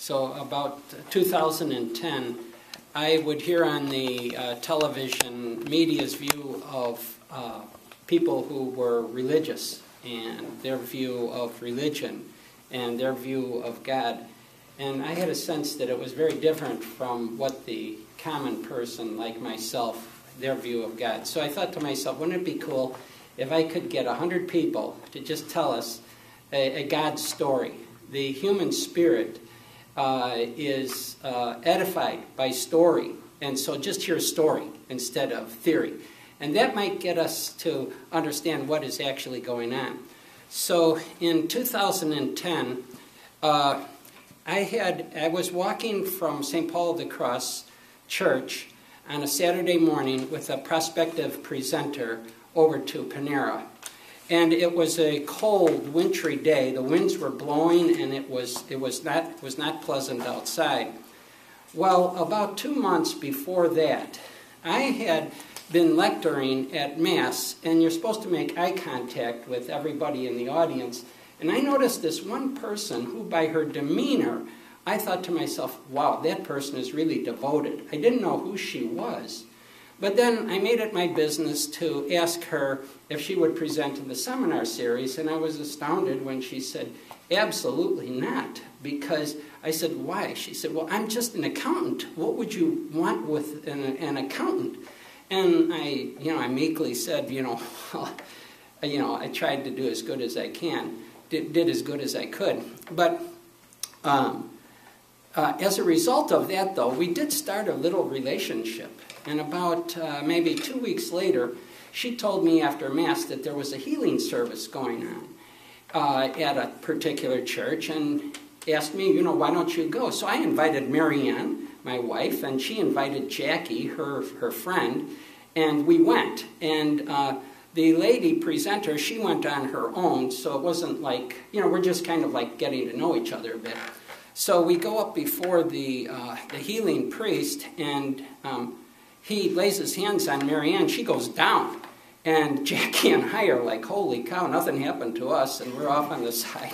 So about 2010, I would hear on the uh, television media's view of uh, people who were religious and their view of religion and their view of God. And I had a sense that it was very different from what the common person like myself, their view of God. So I thought to myself, wouldn't it be cool if I could get 100 people to just tell us a, a God story? The human spirit uh, is uh, edified by story, and so just hear story instead of theory. And that might get us to understand what is actually going on. So in 2010, uh, I had I was walking from St. Paul of the Cross Church on a Saturday morning with a prospective presenter over to Panera. And it was a cold, wintry day. The winds were blowing, and it was it was not was not pleasant outside. Well, about two months before that, I had been lecturing at Mass, and you're supposed to make eye contact with everybody in the audience. And I noticed this one person who, by her demeanor, I thought to myself, wow, that person is really devoted. I didn't know who she was. But then I made it my business to ask her if she would present in the seminar series, and I was astounded when she said, absolutely not. Because I said, why? She said, well, I'm just an accountant. What would you want with an, an accountant? And I, you know, I meekly said, you know, you know, I tried to do as good as I can, did, did as good as I could. But um, uh, as a result of that, though, we did start a little relationship. And about uh, maybe two weeks later, she told me after Mass that there was a healing service going on uh, at a particular church and asked me, you know, why don't you go? So I invited Marianne my wife, and she invited Jackie, her, her friend, and we went. And uh, the lady presenter, she went on her own, so it wasn't like, you know, we're just kind of like getting to know each other a bit. So we go up before the, uh, the healing priest, and um, he lays his hands on Marianne. She goes down. And Jackie and I are like, holy cow, nothing happened to us. And we're off on the side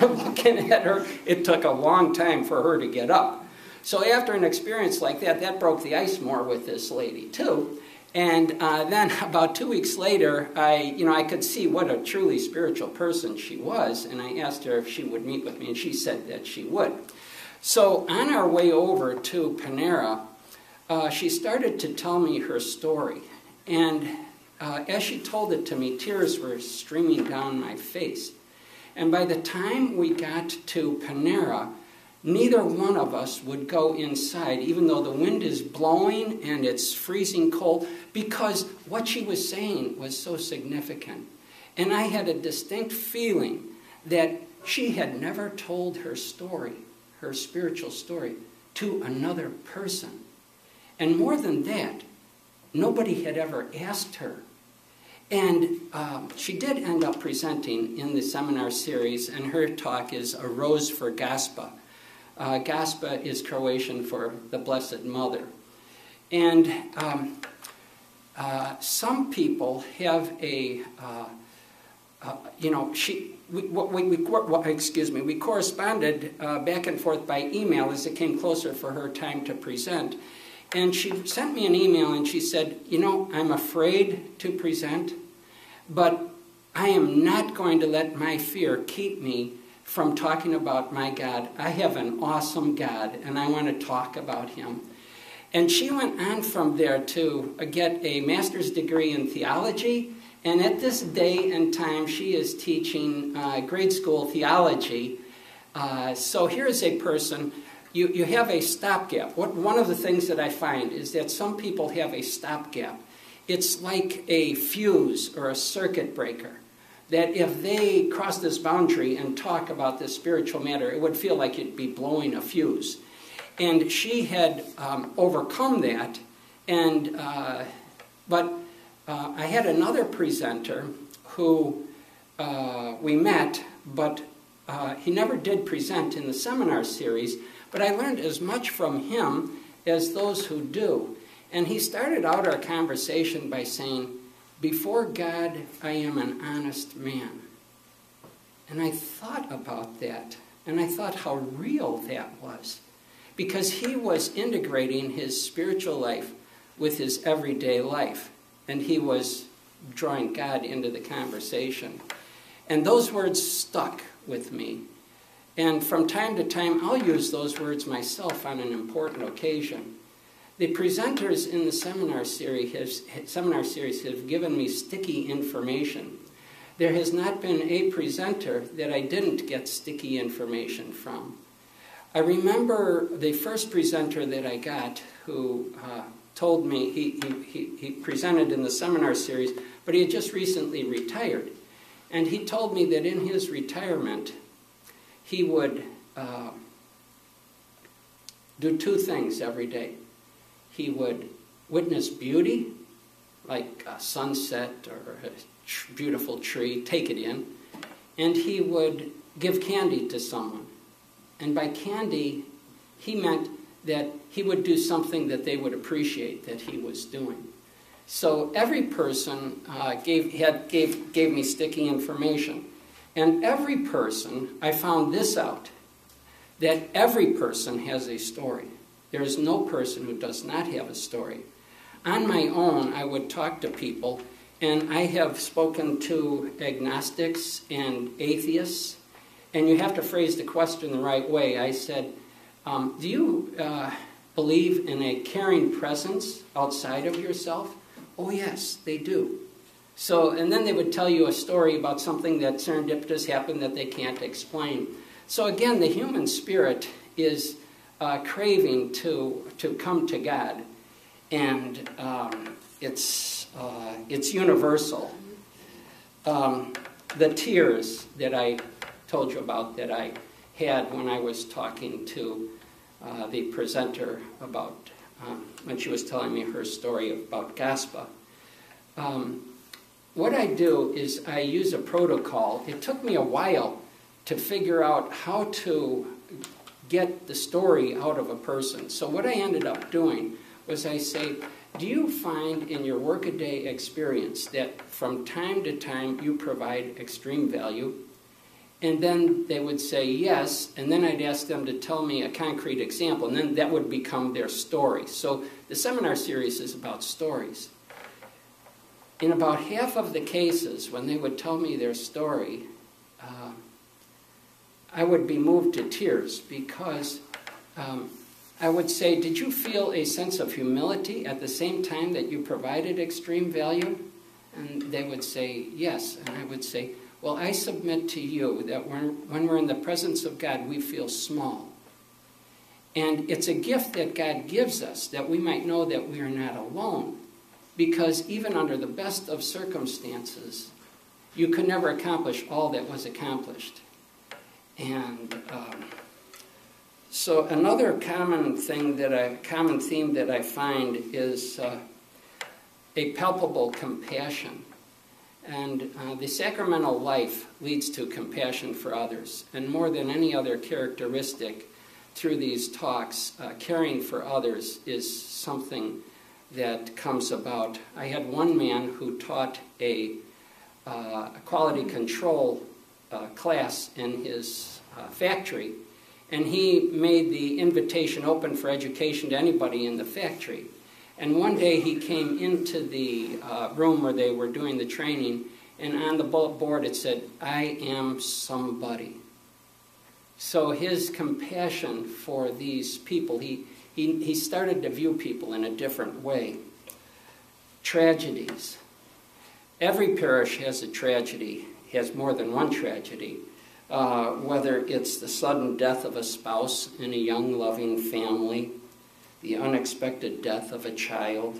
looking at her. It took a long time for her to get up. So after an experience like that, that broke the ice more with this lady too. And uh, then about two weeks later, I, you know, I could see what a truly spiritual person she was, and I asked her if she would meet with me, and she said that she would. So on our way over to Panera, uh, she started to tell me her story, and uh, as she told it to me, tears were streaming down my face. And by the time we got to Panera, neither one of us would go inside, even though the wind is blowing and it's freezing cold, because what she was saying was so significant. And I had a distinct feeling that she had never told her story, her spiritual story, to another person. And more than that, nobody had ever asked her. And um, she did end up presenting in the seminar series, and her talk is A Rose for Gospa uh, Gospa is Croatian for the Blessed Mother. And um, uh, some people have a, uh, uh you know, she, we, we, we, excuse me, we corresponded uh, back and forth by email as it came closer for her time to present. And she sent me an email and she said, You know, I'm afraid to present, but I am not going to let my fear keep me from talking about my God. I have an awesome God, and I want to talk about him. And she went on from there to get a master's degree in theology. And at this day and time, she is teaching uh, grade school theology. Uh, so here's a person, you, you have a stopgap. What, one of the things that I find is that some people have a stopgap. It's like a fuse or a circuit breaker that if they cross this boundary and talk about this spiritual matter, it would feel like it'd be blowing a fuse. And she had um, overcome that, and uh, but uh, I had another presenter who uh, we met, but uh, he never did present in the seminar series. But I learned as much from him as those who do. And he started out our conversation by saying, before God, I am an honest man. And I thought about that And I thought how real that was. Because he was integrating his spiritual life with his everyday life. And he was drawing God into the conversation. And those words stuck with me. And from time to time, I'll use those words myself on an important occasion. The presenters in the seminar series, has, seminar series have given me sticky information. There has not been a presenter that I didn't get sticky information from. I remember the first presenter that I got who uh, told me he, he, he presented in the seminar series, but he had just recently retired. And he told me that in his retirement, he would uh, do two things every day he would witness beauty, like a sunset or a beautiful tree, take it in, and he would give candy to someone. And by candy, he meant that he would do something that they would appreciate that he was doing. So every person uh, gave, had, gave, gave me sticky information. And every person, I found this out, that every person has a story. There is no person who does not have a story. On my own, I would talk to people, and I have spoken to agnostics and atheists, and you have to phrase the question the right way. I said, um, Do you uh, believe in a caring presence outside of yourself? Oh, yes, they do. So, and then they would tell you a story about something that serendipitous happened that they can't explain. So, again, the human spirit is uh, craving to, to come to God, and um, it's, uh, it's universal. Um, the tears that I told you about that I had when I was talking to uh, the presenter about um, when she was telling me her story about Gospa. Um, what I do is I use a protocol. It took me a while to figure out how to get the story out of a person. So, what I ended up doing was I say, Do you find in your workaday experience that from time to time you provide extreme value? And then they would say yes, and then I'd ask them to tell me a concrete example, and then that would become their story. So the seminar series is about stories. In about half of the cases, when they would tell me their story, uh, I would be moved to tears because um, I would say, Did you feel a sense of humility at the same time that you provided extreme value? And they would say, Yes. And I would say, Well, I submit to you that when, when we're in the presence of God, we feel small. And it's a gift that God gives us that we might know that we are not alone. Because even under the best of circumstances, you could never accomplish all that was accomplished. And um, so another common thing that I, common theme that I find is uh, a palpable compassion. And uh, the sacramental life leads to compassion for others. And more than any other characteristic through these talks, uh, caring for others is something that comes about. I had one man who taught a, uh, a quality control uh, class in his uh, factory, and he made the invitation open for education to anybody in the factory. And one day he came into the uh, room where they were doing the training, and on the board it said, I am somebody. So his compassion for these people, he, he, he started to view people in a different way. Tragedies. Every parish has a tragedy has more than one tragedy, uh, whether it's the sudden death of a spouse in a young, loving family, the unexpected death of a child,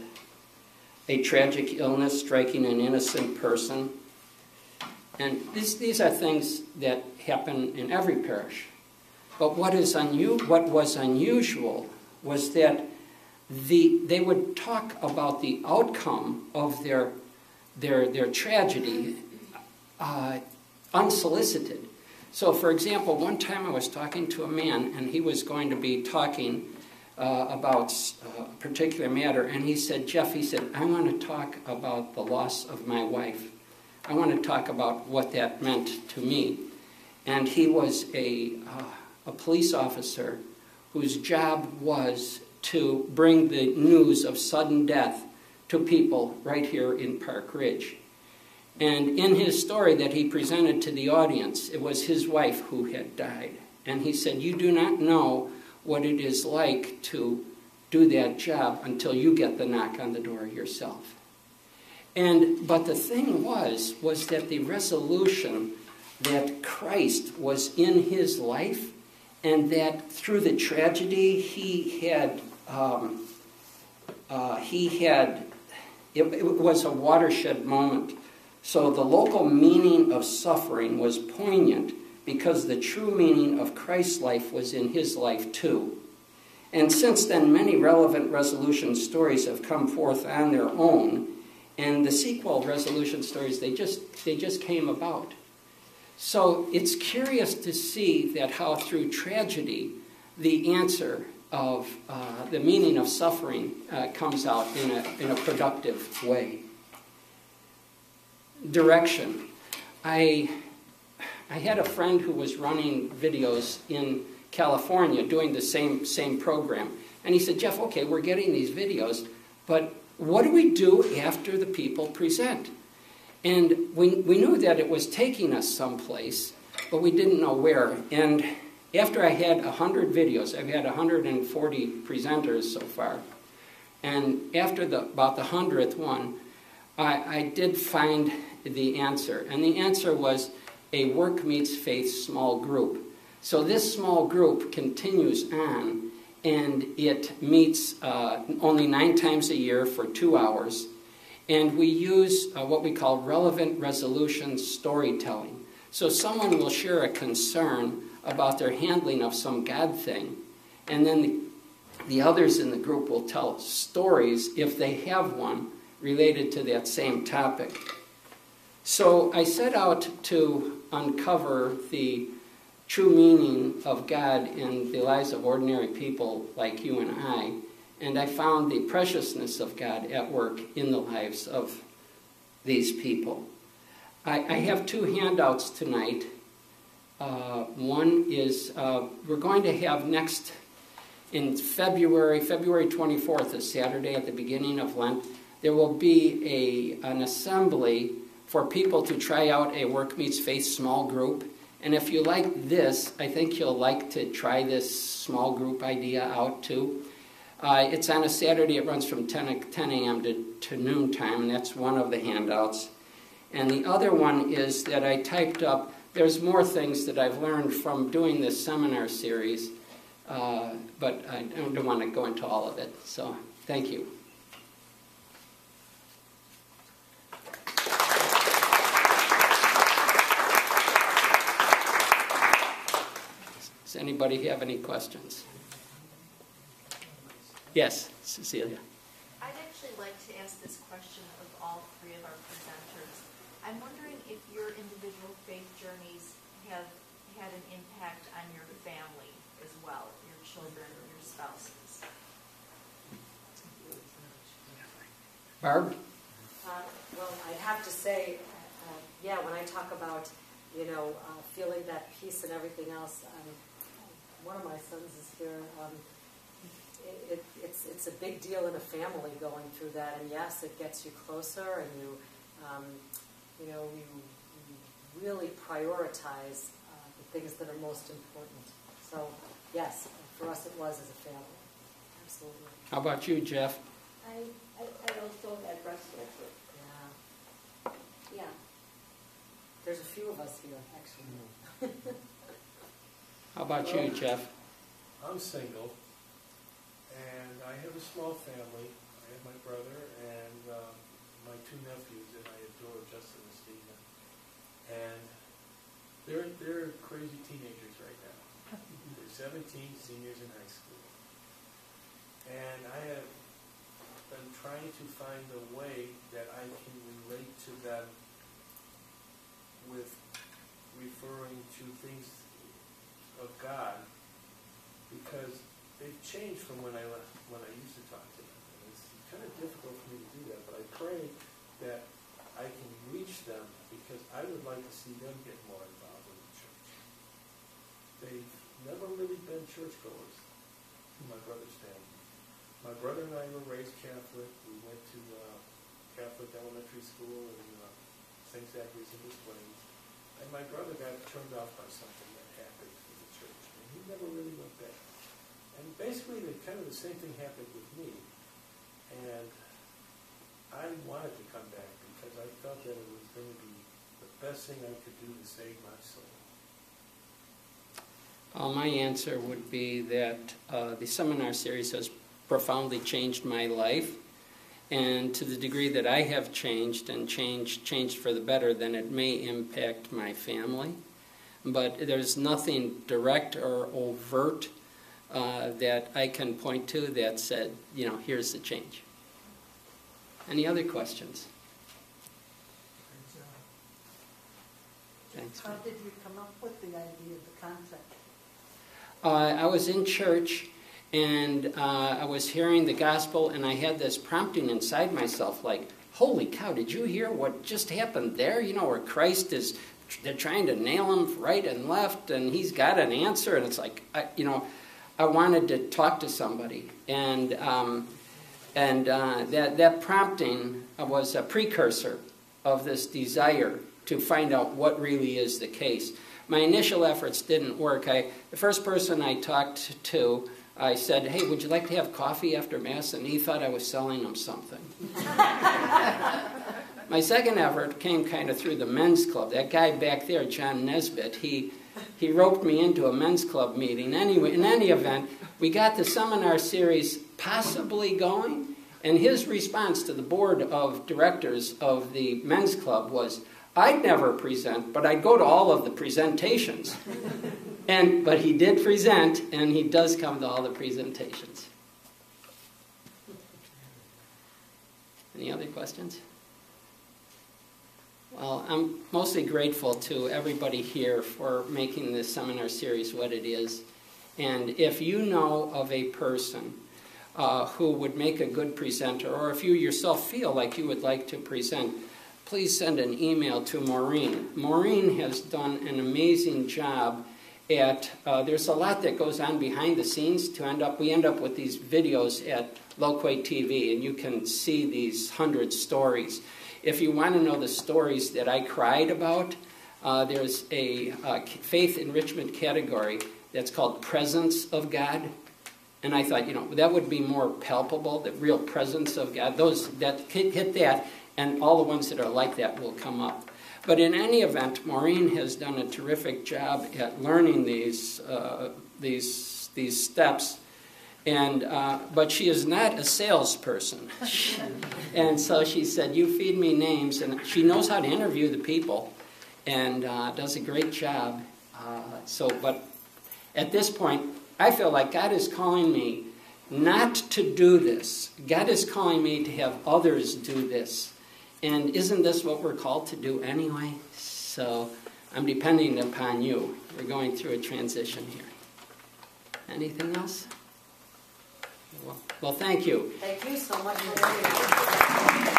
a tragic illness striking an innocent person. And these, these are things that happen in every parish. But what, is unu- what was unusual was that the, they would talk about the outcome of their, their, their tragedy uh, unsolicited. So, for example, one time I was talking to a man, and he was going to be talking uh, about a particular matter, and he said, Jeff, he said, I want to talk about the loss of my wife. I want to talk about what that meant to me. And he was a, uh, a police officer whose job was to bring the news of sudden death to people right here in Park Ridge. And in his story that he presented to the audience, it was his wife who had died. And he said, You do not know what it is like to do that job until you get the knock on the door yourself. And but the thing was was that the resolution that Christ was in his life and that through the tragedy he had um, uh, he had it, it was a watershed moment so the local meaning of suffering was poignant because the true meaning of Christ's life was in his life too. And since then, many relevant resolution stories have come forth on their own, and the sequel resolution stories they just they just came about. So it's curious to see that how through tragedy, the answer of uh, the meaning of suffering uh, comes out in a, in a productive way. Direction. I, I had a friend who was running videos in California doing the same, same program. And he said, Jeff, okay, we're getting these videos, but what do we do after the people present? And we, we knew that it was taking us someplace, but we didn't know where. And after I had 100 videos, I've had 140 presenters so far, and after the, about the 100th one, I, I did find the answer. And the answer was a work meets faith small group. So this small group continues on, and it meets uh, only nine times a year for two hours. And we use uh, what we call relevant resolution storytelling. So someone will share a concern about their handling of some God thing, and then the, the others in the group will tell stories, if they have one, related to that same topic. So I set out to uncover the true meaning of God in the lives of ordinary people like you and I, and I found the preciousness of God at work in the lives of these people. I, I have two handouts tonight. Uh, one is uh, we're going to have next in February, February 24th, a Saturday at the beginning of Lent, there will be a, an assembly for people to try out a Work Meets Faith small group. And if you like this, I think you'll like to try this small group idea out too. Uh, it's on a Saturday, it runs from 10, 10 a.m. To, to noon time, and that's one of the handouts. And the other one is that I typed up, there's more things that I've learned from doing this seminar series, uh, but I don't want to go into all of it. So, thank you. Does anybody have any questions? Yes, Cecilia. I'd actually like to ask this question of all three of our presenters. I'm wondering if your individual faith journeys have had an impact on your family as well, your children, or your spouses. Barb? Uh, Well, I'd have to say, uh, yeah, when I talk about, you know, uh, feeling that peace and everything else, um, one of my sons is here. Um, it, it, it's it's a big deal in a family going through that, and yes, it gets you closer, and you um, you know you, you really prioritize uh, the things that are most important. So yes, for us it was as a family, absolutely. How about you, Jeff? I, I, I also had breast cancer. Yeah, Yeah. there's a few of us here actually. How about you, Jeff? I'm single, and I have a small family. I have my brother and um, my two nephews, and I adore Justin and Stephen. And they're they're crazy teenagers right now. They're 17, seniors in high school, and I have been trying to find a way that I can relate to them with referring to things of God because they've changed from when I left, when I used to talk to them. And it's kind of difficult for me to do that, but I pray that I can reach them because I would like to see them get more involved in the church. they've never really been churchgoers, my brother's family. My brother and I were raised Catholic. We went to uh, Catholic elementary school in uh, St. Zachary's in Des Plaines. And my brother got turned off by something that happened in the church, and he never really went back. And basically, the, kind of the same thing happened with me. And I wanted to come back because I felt that it was going to be the best thing I could do to save my soul. Uh, my answer would be that uh, the seminar series has profoundly changed my life. And to the degree that I have changed and changed, changed for the better, then it may impact my family. But there's nothing direct or overt uh, that I can point to that said, you know, here's the change. Any other questions? Thanks. How did you come up with the idea of the concept? Uh, I was in church and uh, I was hearing the gospel, and I had this prompting inside myself like, holy cow, did you hear what just happened there? You know, where Christ is, they're trying to nail him right and left, and he's got an answer, and it's like, I, you know, I wanted to talk to somebody. And, um, and uh, that, that prompting was a precursor of this desire to find out what really is the case. My initial efforts didn't work. I, the first person I talked to, I said, Hey, would you like to have coffee after Mass? And he thought I was selling him something. My second effort came kind of through the men's club. That guy back there, John Nesbitt, he, he roped me into a men's club meeting. Anyway, in any event, we got the seminar series possibly going, and his response to the board of directors of the men's club was, I'd never present, but I'd go to all of the presentations. And, but he did present, and he does come to all the presentations. Any other questions? Well, I'm mostly grateful to everybody here for making this seminar series what it is. And if you know of a person uh, who would make a good presenter, or if you yourself feel like you would like to present, please send an email to Maureen. Maureen has done an amazing job at uh, there's a lot that goes on behind the scenes to end up we end up with these videos at Loquay TV and you can see these hundred stories. If you want to know the stories that I cried about, uh, there's a uh, faith enrichment category that's called Presence of God. And I thought, you know, that would be more palpable, the real presence of God. Those that hit, that, and all the ones that are like that will come up. But in any event, Maureen has done a terrific job at learning these, uh, these, these steps. And, uh, but she is not a salesperson. and so she said, You feed me names. And she knows how to interview the people and uh, does a great job. Uh, so, but at this point, I feel like God is calling me not to do this. God is calling me to have others do this. And isn't this what we're called to do anyway? So I'm depending upon you. We're going through a transition here. Anything else? Well, thank you. Thank you so much